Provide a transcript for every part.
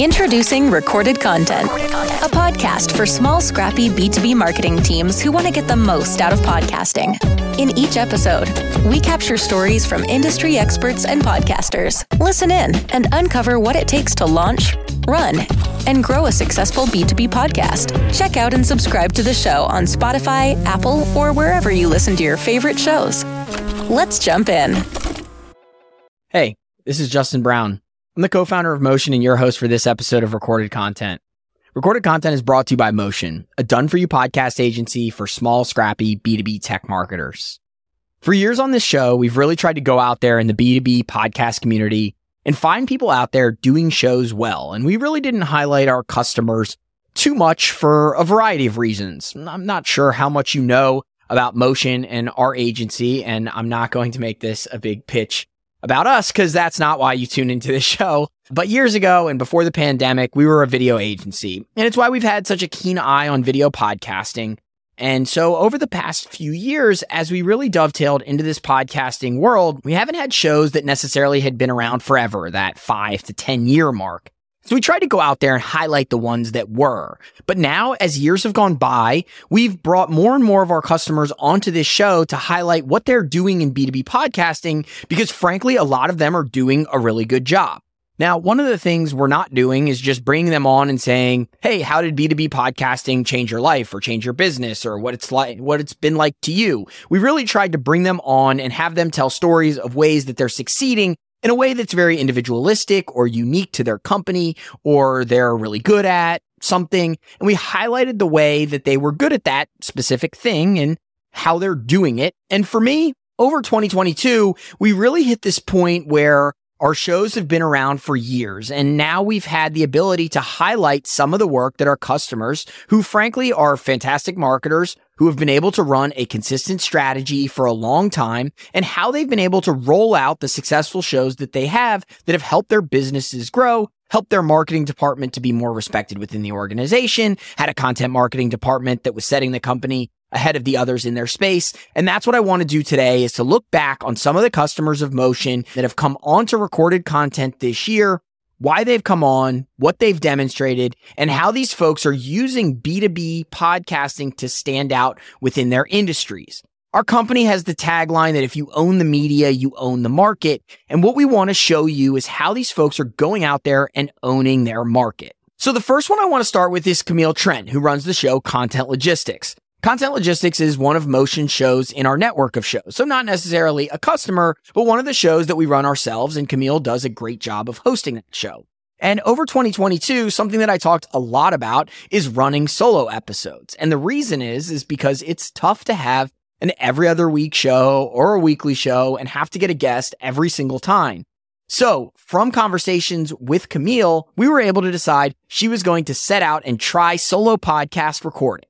Introducing Recorded Content, a podcast for small, scrappy B2B marketing teams who want to get the most out of podcasting. In each episode, we capture stories from industry experts and podcasters. Listen in and uncover what it takes to launch, run, and grow a successful B2B podcast. Check out and subscribe to the show on Spotify, Apple, or wherever you listen to your favorite shows. Let's jump in. Hey, this is Justin Brown. I'm the co founder of Motion and your host for this episode of Recorded Content. Recorded Content is brought to you by Motion, a done for you podcast agency for small, scrappy B2B tech marketers. For years on this show, we've really tried to go out there in the B2B podcast community and find people out there doing shows well. And we really didn't highlight our customers too much for a variety of reasons. I'm not sure how much you know about Motion and our agency, and I'm not going to make this a big pitch about us because that's not why you tune into this show. But years ago and before the pandemic, we were a video agency. And it's why we've had such a keen eye on video podcasting. And so over the past few years, as we really dovetailed into this podcasting world, we haven't had shows that necessarily had been around forever, that five to 10 year mark. So we tried to go out there and highlight the ones that were. But now, as years have gone by, we've brought more and more of our customers onto this show to highlight what they're doing in B2B podcasting because frankly, a lot of them are doing a really good job. Now, one of the things we're not doing is just bringing them on and saying, Hey, how did B2B podcasting change your life or change your business or what it's like, what it's been like to you? We really tried to bring them on and have them tell stories of ways that they're succeeding in a way that's very individualistic or unique to their company or they're really good at something. And we highlighted the way that they were good at that specific thing and how they're doing it. And for me, over 2022, we really hit this point where our shows have been around for years, and now we've had the ability to highlight some of the work that our customers, who frankly are fantastic marketers, who have been able to run a consistent strategy for a long time, and how they've been able to roll out the successful shows that they have that have helped their businesses grow helped their marketing department to be more respected within the organization, had a content marketing department that was setting the company ahead of the others in their space. And that's what I want to do today is to look back on some of the customers of Motion that have come onto recorded content this year, why they've come on, what they've demonstrated, and how these folks are using B2B podcasting to stand out within their industries. Our company has the tagline that if you own the media, you own the market. And what we want to show you is how these folks are going out there and owning their market. So the first one I want to start with is Camille Trent, who runs the show Content Logistics. Content Logistics is one of Motion shows in our network of shows. So not necessarily a customer, but one of the shows that we run ourselves and Camille does a great job of hosting that show. And over 2022, something that I talked a lot about is running solo episodes. And the reason is, is because it's tough to have an every other week show or a weekly show and have to get a guest every single time. So from conversations with Camille, we were able to decide she was going to set out and try solo podcast recording.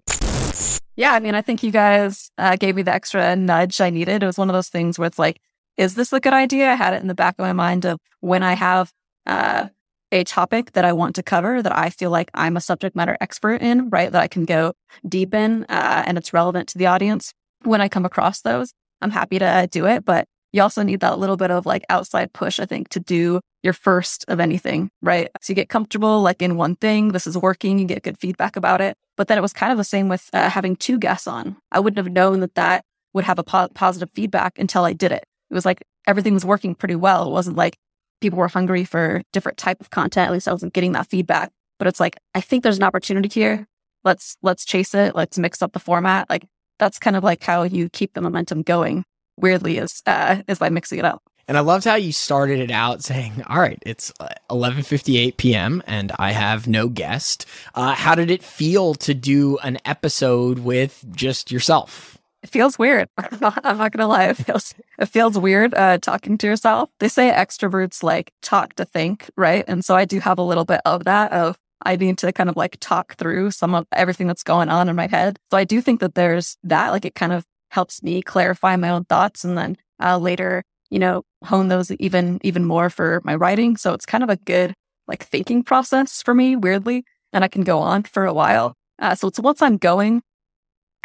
Yeah, I mean, I think you guys uh, gave me the extra nudge I needed. It was one of those things where it's like, is this a good idea? I had it in the back of my mind of when I have uh, a topic that I want to cover that I feel like I'm a subject matter expert in, right? That I can go deep in uh, and it's relevant to the audience. When I come across those, I'm happy to do it. But you also need that little bit of like outside push, I think, to do your first of anything, right? So you get comfortable like in one thing, this is working, you get good feedback about it. But then it was kind of the same with uh, having two guests on. I wouldn't have known that that would have a po- positive feedback until I did it. It was like everything was working pretty well. It wasn't like people were hungry for different type of content. At least I wasn't getting that feedback. But it's like I think there's an opportunity here. Let's let's chase it. Let's mix up the format. Like that's kind of like how you keep the momentum going weirdly is uh, is by mixing it up. And I loved how you started it out saying, "All right, it's 11:58 p.m. and I have no guest. Uh, how did it feel to do an episode with just yourself?" It feels weird. I'm not, I'm not gonna lie. It feels it feels weird uh, talking to yourself. They say extroverts like talk to think, right? And so I do have a little bit of that. Of I need to kind of like talk through some of everything that's going on in my head. So I do think that there's that. Like it kind of helps me clarify my own thoughts and then uh, later, you know, hone those even, even more for my writing. So it's kind of a good like thinking process for me, weirdly, and I can go on for a while. Uh, so it's once I'm going,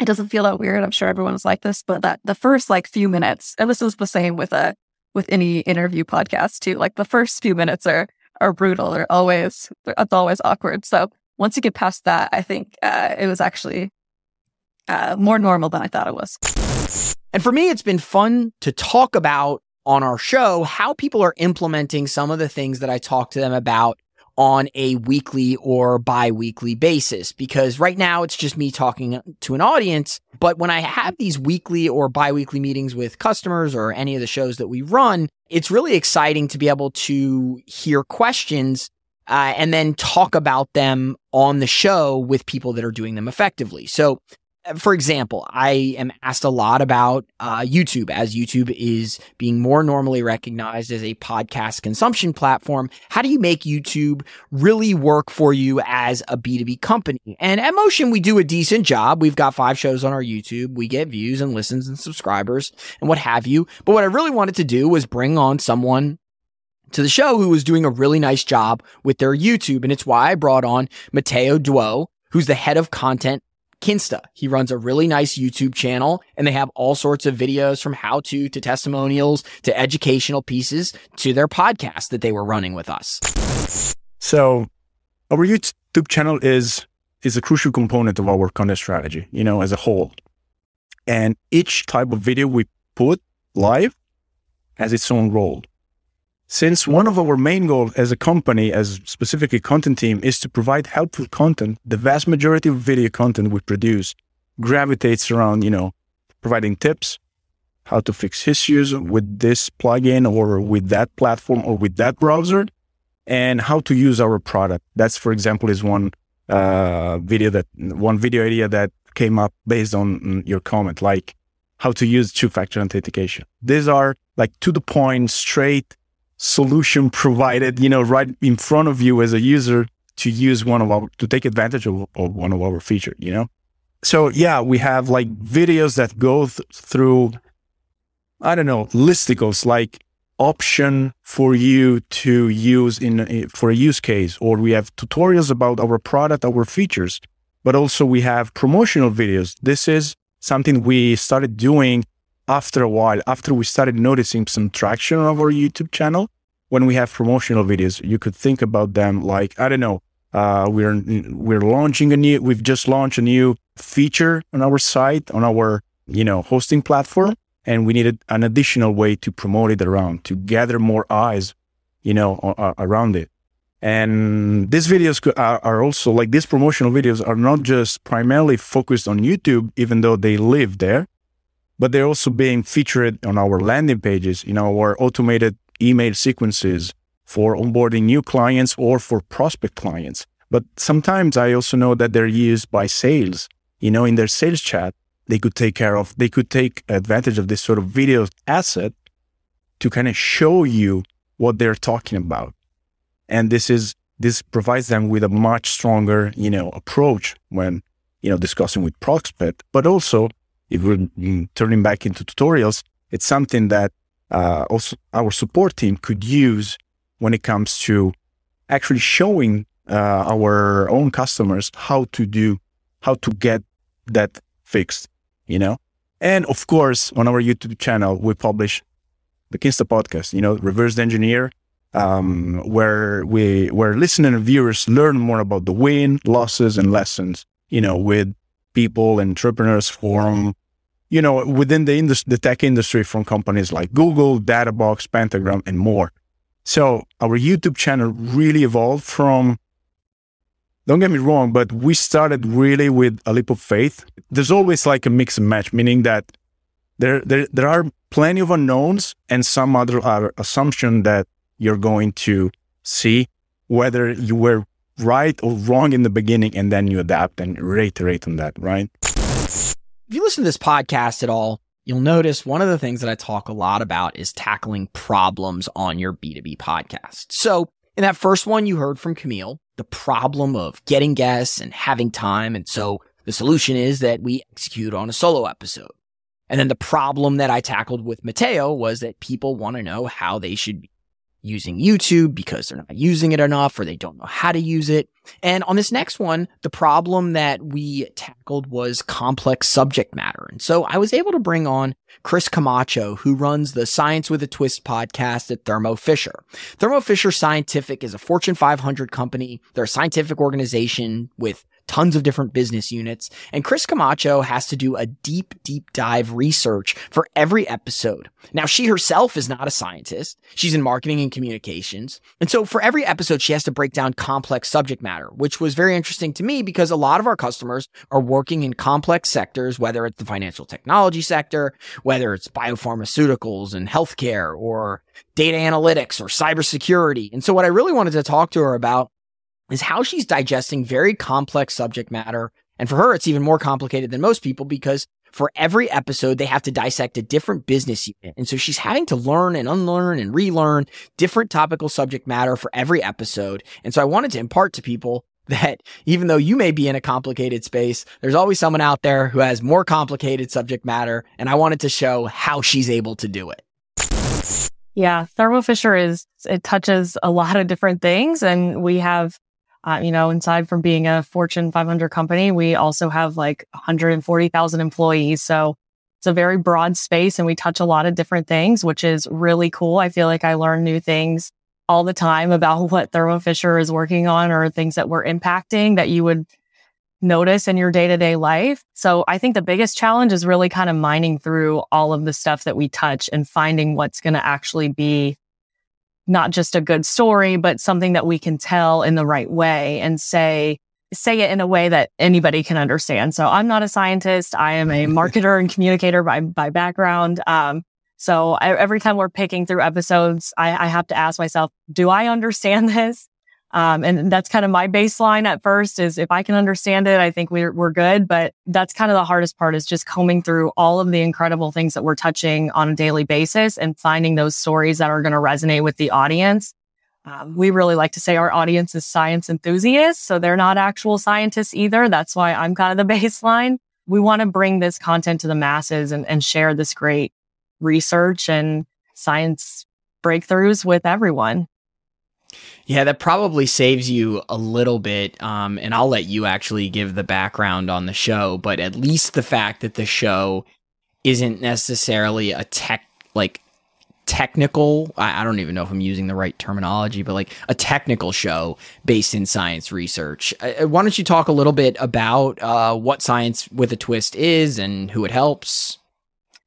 it doesn't feel that weird. I'm sure everyone's like this, but that the first like few minutes, and this is the same with a, with any interview podcast too, like the first few minutes are, are brutal. They're always, it's always awkward. So once you get past that, I think uh, it was actually uh, more normal than I thought it was. And for me, it's been fun to talk about on our show how people are implementing some of the things that I talk to them about on a weekly or bi-weekly basis. Because right now it's just me talking to an audience. But when i have these weekly or bi-weekly meetings with customers or any of the shows that we run it's really exciting to be able to hear questions uh, and then talk about them on the show with people that are doing them effectively. So for example, I am asked a lot about uh, YouTube as YouTube is being more normally recognized as a podcast consumption platform. How do you make YouTube really work for you as a B2B company? And at Motion, we do a decent job. We've got five shows on our YouTube. We get views and listens and subscribers and what have you. But what I really wanted to do was bring on someone to the show who was doing a really nice job with their YouTube. And it's why I brought on Matteo Duo, who's the head of content Kinsta. He runs a really nice YouTube channel and they have all sorts of videos from how to to testimonials to educational pieces to their podcast that they were running with us. So our YouTube channel is is a crucial component of our content strategy, you know, as a whole. And each type of video we put live has its own role. Since one of our main goals as a company, as specifically content team, is to provide helpful content, the vast majority of video content we produce gravitates around, you know, providing tips, how to fix issues with this plugin or with that platform or with that browser, and how to use our product. That's, for example, is one uh, video that one video idea that came up based on mm, your comment, like how to use two-factor authentication. These are like to the point, straight solution provided, you know, right in front of you as a user to use one of our, to take advantage of, of one of our features, you know? So yeah, we have like videos that go th- through, I don't know, listicles like option for you to use in eh, for a use case, or we have tutorials about our product, our features, but also we have promotional videos. This is something we started doing after a while, after we started noticing some traction on our YouTube channel, when we have promotional videos, you could think about them like, I don't know, uh, we're, we're launching a new, we've just launched a new feature on our site, on our, you know, hosting platform. And we needed an additional way to promote it around, to gather more eyes, you know, around it. And these videos are also like these promotional videos are not just primarily focused on YouTube, even though they live there, but they're also being featured on our landing pages, in our automated email sequences for onboarding new clients or for prospect clients. But sometimes I also know that they're used by sales. You know, in their sales chat, they could take care of, they could take advantage of this sort of video asset to kind of show you what they're talking about. And this is, this provides them with a much stronger, you know, approach when, you know, discussing with prospect, but also if we're turning back into tutorials, it's something that uh, also our support team could use when it comes to actually showing uh, our own customers how to do, how to get that fixed, you know? And of course, on our YouTube channel, we publish the Kinsta podcast, you know, reverse engineer, um, where we, where listeners and viewers learn more about the win, losses, and lessons, you know, with people, entrepreneurs from, you know, within the the tech industry from companies like Google, Databox, Pentagram, and more. So our YouTube channel really evolved from, don't get me wrong, but we started really with a leap of faith. There's always like a mix and match, meaning that there, there, there are plenty of unknowns and some other uh, assumption that you're going to see whether you were right or wrong in the beginning and then you adapt and reiterate on that, right? If you listen to this podcast at all, you'll notice one of the things that I talk a lot about is tackling problems on your B2B podcast. So in that first one, you heard from Camille, the problem of getting guests and having time. And so the solution is that we execute on a solo episode. And then the problem that I tackled with Matteo was that people want to know how they should using YouTube because they're not using it enough or they don't know how to use it. And on this next one, the problem that we tackled was complex subject matter. And so I was able to bring on Chris Camacho, who runs the Science with a Twist podcast at Thermo Fisher. Thermo Fisher Scientific is a Fortune 500 company. They're a scientific organization with tons of different business units. And Chris Camacho has to do a deep, deep dive research for every episode. Now, she herself is not a scientist. She's in marketing and communications. And so for every episode, she has to break down complex subject matter, which was very interesting to me because a lot of our customers are working in complex sectors, whether it's the financial technology sector, whether it's biopharmaceuticals and healthcare or data analytics or cybersecurity. And so what I really wanted to talk to her about is how she's digesting very complex subject matter. And for her, it's even more complicated than most people because for every episode, they have to dissect a different business unit. And so she's having to learn and unlearn and relearn different topical subject matter for every episode. And so I wanted to impart to people that even though you may be in a complicated space, there's always someone out there who has more complicated subject matter. And I wanted to show how she's able to do it. Yeah, Thermo Fisher is, it touches a lot of different things. And we have uh, you know, inside from being a Fortune 500 company, we also have like 140,000 employees. So it's a very broad space and we touch a lot of different things, which is really cool. I feel like I learn new things all the time about what Thermo Fisher is working on or things that we're impacting that you would notice in your day to day life. So I think the biggest challenge is really kind of mining through all of the stuff that we touch and finding what's going to actually be not just a good story, but something that we can tell in the right way and say, say it in a way that anybody can understand. So I'm not a scientist. I am a marketer and communicator by, by background. Um, so I, every time we're picking through episodes, I, I have to ask myself, do I understand this? Um, and that's kind of my baseline at first is if I can understand it, I think we're, we're good. But that's kind of the hardest part is just combing through all of the incredible things that we're touching on a daily basis and finding those stories that are going to resonate with the audience. Um, we really like to say our audience is science enthusiasts. So they're not actual scientists either. That's why I'm kind of the baseline. We want to bring this content to the masses and, and share this great research and science breakthroughs with everyone. Yeah, that probably saves you a little bit. Um, and I'll let you actually give the background on the show, but at least the fact that the show isn't necessarily a tech, like technical, I, I don't even know if I'm using the right terminology, but like a technical show based in science research. Uh, why don't you talk a little bit about uh, what Science with a Twist is and who it helps?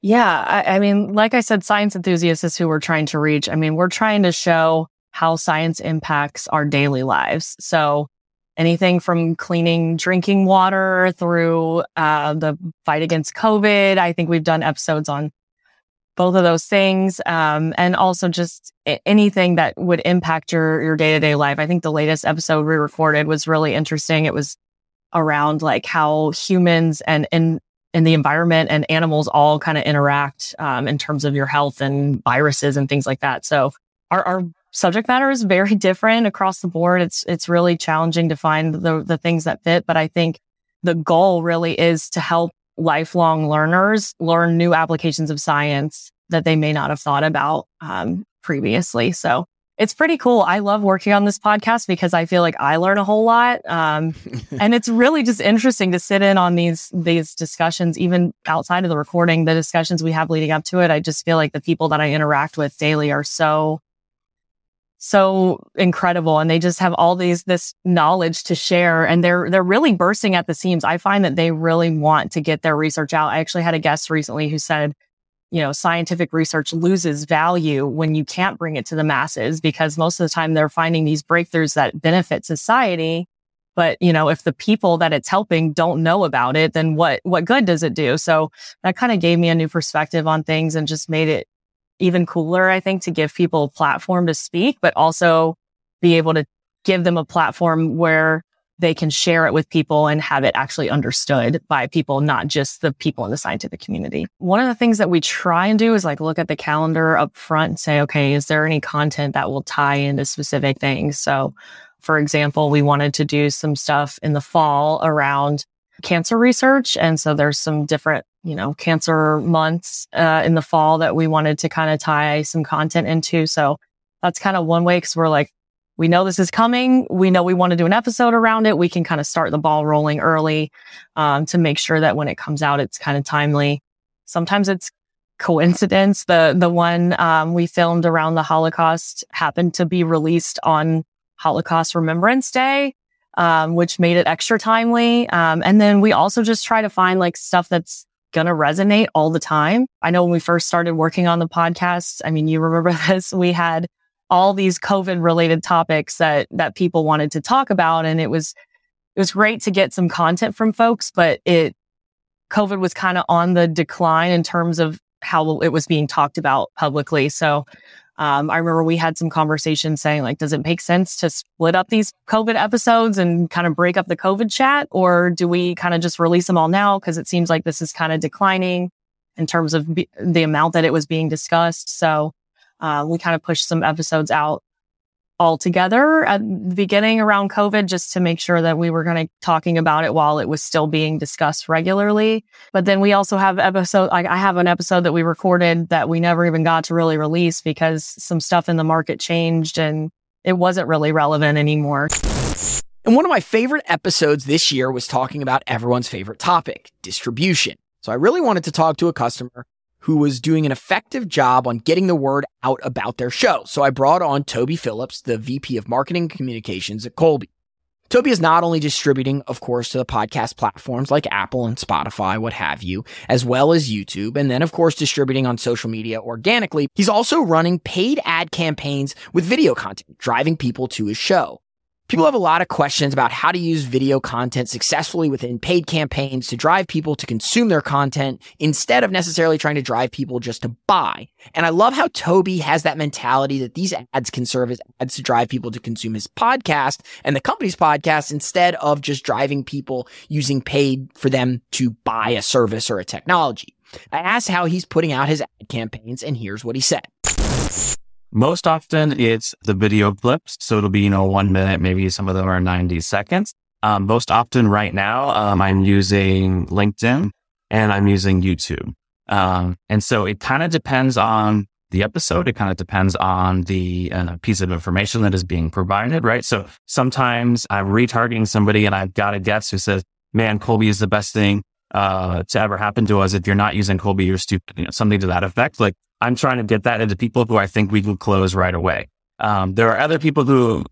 Yeah, I, I mean, like I said, science enthusiasts is who we're trying to reach. I mean, we're trying to show how science impacts our daily lives. So anything from cleaning drinking water through uh, the fight against COVID. I think we've done episodes on both of those things, um, and also just anything that would impact your your day to day life. I think the latest episode we recorded was really interesting. It was around like how humans and in in the environment and animals all kind of interact um, in terms of your health and viruses and things like that. So our, our subject matter is very different across the board. It's, it's really challenging to find the, the things that fit. But I think the goal really is to help lifelong learners learn new applications of science that they may not have thought about um, previously. So it's pretty cool. I love working on this podcast because I feel like I learn a whole lot. Um, and it's really just interesting to sit in on these, these discussions, even outside of the recording, the discussions we have leading up to it. I just feel like the people that I interact with daily are so so incredible and they just have all these this knowledge to share and they're they're really bursting at the seams. I find that they really want to get their research out. I actually had a guest recently who said, you know, scientific research loses value when you can't bring it to the masses because most of the time they're finding these breakthroughs that benefit society. But, you know, if the people that it's helping don't know about it, then what, what good does it do? So that kind of gave me a new perspective on things and just made it even cooler, I think, to give people a platform to speak, but also be able to give them a platform where they can share it with people and have it actually understood by people, not just the people in the scientific community. One of the things that we try and do is like look at the calendar up front and say, okay, is there any content that will tie into specific things? So, for example, we wanted to do some stuff in the fall around cancer research. And so there's some different you know, cancer months uh, in the fall that we wanted to kind of tie some content into. So that's kind of one way because we're like, we know this is coming. We know we want to do an episode around it. We can kind of start the ball rolling early um, to make sure that when it comes out, it's kind of timely. Sometimes it's coincidence. The the one um, we filmed around the Holocaust happened to be released on Holocaust Remembrance Day, um, which made it extra timely. Um, and then we also just try to find like stuff that's gonna resonate all the time. I know when we first started working on the podcast, I mean, you remember this, we had all these COVID related topics that, that people wanted to talk about. And it was, it was great to get some content from folks, but it, COVID was kind of on the decline in terms of how it was being talked about publicly. So, um, I remember we had some conversations saying like, does it make sense to split up these COVID episodes and kind of break up the COVID chat? Or do we kind of just release them all now? Cause it seems like this is kind of declining in terms of be- the amount that it was being discussed. So, uh, we kind of pushed some episodes out all together at the beginning around COVID just to make sure that we were going to talking about it while it was still being discussed regularly. But then we also have episode, like I have an episode that we recorded that we never even got to really release because some stuff in the market changed and it wasn't really relevant anymore. And one of my favorite episodes this year was talking about everyone's favorite topic, distribution. So I really wanted to talk to a customer who was doing an effective job on getting the word out about their show. So I brought on Toby Phillips, the VP of Marketing Communications at Kolbe. Toby is not only distributing, of course, to the podcast platforms like Apple and Spotify, what have you, as well as YouTube, and then, of course, distributing on social media organically. He's also running paid ad campaigns with video content, driving people to his show. People have a lot of questions about how to use video content successfully within paid campaigns to drive people to consume their content instead of necessarily trying to drive people just to buy. And I love how Toby has that mentality that these ads can serve as ads to drive people to consume his podcast and the company's podcast instead of just driving people using paid for them to buy a service or a technology. I asked how he's putting out his ad campaigns and here's what he said. Most often it's the video clips. So it'll be, you know, one minute, maybe some of them are 90 seconds. Um, most often right now, um, I'm using LinkedIn and I'm using YouTube. Um, and so it kind of depends on the episode. It kind of depends on the uh, piece of information that is being provided, right? So sometimes I'm retargeting somebody and I've got a guest who says, man, Kolbe is the best thing, uh, to ever happen to us. If you're not using Kolbe, you're stupid, you know, something to that effect. Like I'm trying to get that into people who I think we can close right away. Um, there are other people who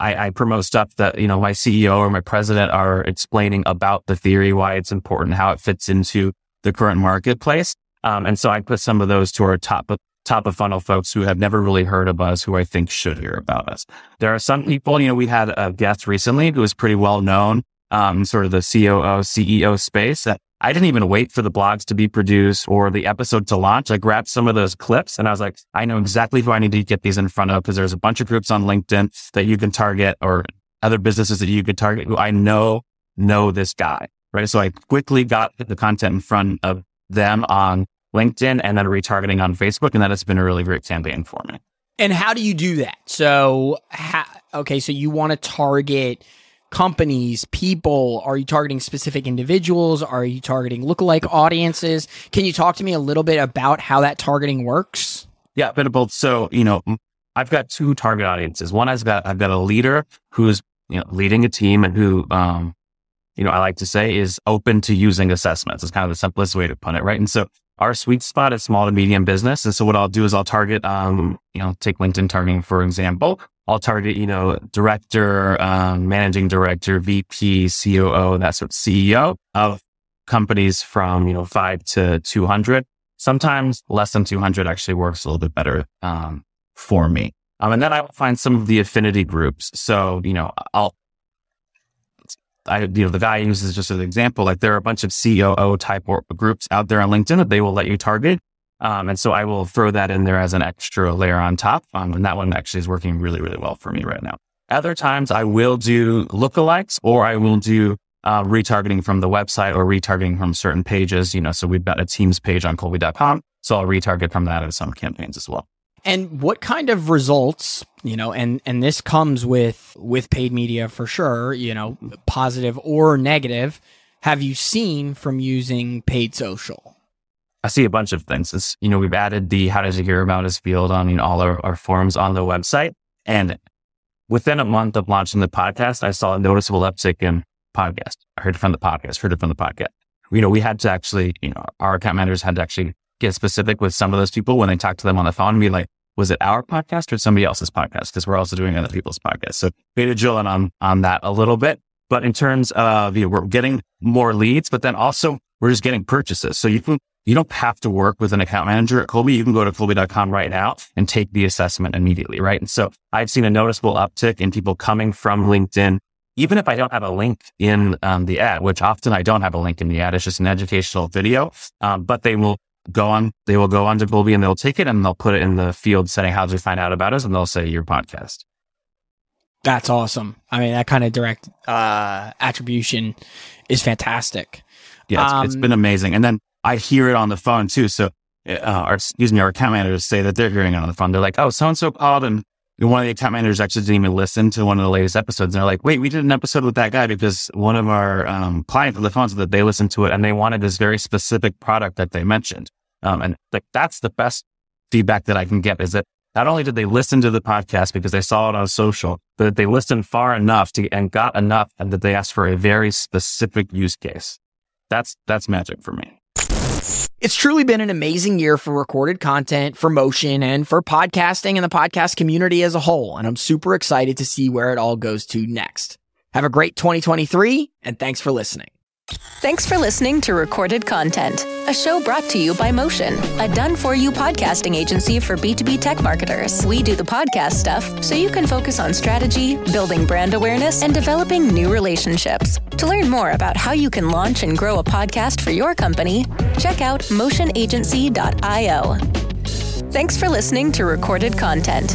I, I, promote stuff that, you know, my CEO or my president are explaining about the theory, why it's important, how it fits into the current marketplace. Um, and so I put some of those to our top of, top of funnel folks who have never really heard of us, who I think should hear about us. There are some people, you know, we had a guest recently who was pretty well known, um, sort of the COO, CEO space that I didn't even wait for the blogs to be produced or the episode to launch. I grabbed some of those clips and I was like, I know exactly who I need to get these in front of because there's a bunch of groups on LinkedIn that you can target or other businesses that you could target who I know know this guy. Right. So I quickly got the content in front of them on LinkedIn and then retargeting on Facebook. And that has been a really great campaign for me. And how do you do that? So, okay, so you want to target companies, people? Are you targeting specific individuals? Are you targeting lookalike audiences? Can you talk to me a little bit about how that targeting works? Yeah, bit of both. So, you know, I've got two target audiences. One, I've got, I've got a leader who's, you know, leading a team and who, um, you know, I like to say is open to using assessments. It's kind of the simplest way to put it, right? And so our sweet spot is small to medium business. And so what I'll do is I'll target, um, you know, take LinkedIn targeting, for example. I'll target, you know, director, um, managing director, VP, COO, that sort of CEO of companies from, you know, five to 200. Sometimes less than 200 actually works a little bit better, um, for me. Um, and then I will find some of the affinity groups. So, you know, I'll, I, you know, the values is just an example. Like there are a bunch of COO type groups out there on LinkedIn that they will let you target. Um, and so I will throw that in there as an extra layer on top. Um, and that one actually is working really, really well for me right now. Other times I will do lookalikes or I will do uh, retargeting from the website or retargeting from certain pages. You know, so we've got a Teams page on Kolbe.com. So I'll retarget from that in some campaigns as well. And what kind of results, you know, and and this comes with with paid media for sure, you know, positive or negative, have you seen from using paid social? I see a bunch of things. It's, you know, we've added the how did you hear about us field on you know, all our, our forums on the website. And within a month of launching the podcast, I saw a noticeable uptick in podcast. I heard it from the podcast, heard it from the podcast. You know, we had to actually, you know, our account managers had to actually get specific with some of those people when they talked to them on the phone and be like, was it our podcast or somebody else's podcast? Because we're also doing other people's podcasts. So we had to drill on, on that a little bit. But in terms of, you know, we're getting more leads, but then also we're just getting purchases. So you can, you don't have to work with an account manager at Kolbe. You can go to Kolbe.com right now and take the assessment immediately. Right. And so I've seen a noticeable uptick in people coming from LinkedIn even if I don't have a link in um, the ad, which often I don't have a link in the ad, it's just an educational video, um, but they will go on, they will go on to Kolbe and they'll take it and they'll put it in the field setting, how to find out about us? And they'll say your podcast. That's awesome. I mean, that kind of direct uh, attribution is fantastic. Yeah, it's, um, it's been amazing. And then I hear it on the phone too. So, uh, or excuse me, our account managers say that they're hearing it on the phone. They're like, oh, so and so called and one of the account managers actually didn't even listen to one of the latest episodes. And they're like, wait, we did an episode with that guy because one of our um, clients on the phone said that they listened to it and they wanted this very specific product that they mentioned. Um, and like, that's the best feedback that I can get is that not only did they listen to the podcast because they saw it on social, but they listened far enough to and got enough and that they asked for a very specific use case. That's, that's magic for me. It's truly been an amazing year for recorded content, for motion, and for podcasting and the podcast community as a whole. And I'm super excited to see where it all goes to next. Have a great 2023, and thanks for listening. Thanks for listening to Recorded Content, a show brought to you by Motion, a done for you podcasting agency for B2B tech marketers. We do the podcast stuff so you can focus on strategy, building brand awareness, and developing new relationships. To learn more about how you can launch and grow a podcast for your company, check out motionagency.io. Thanks for listening to Recorded Content.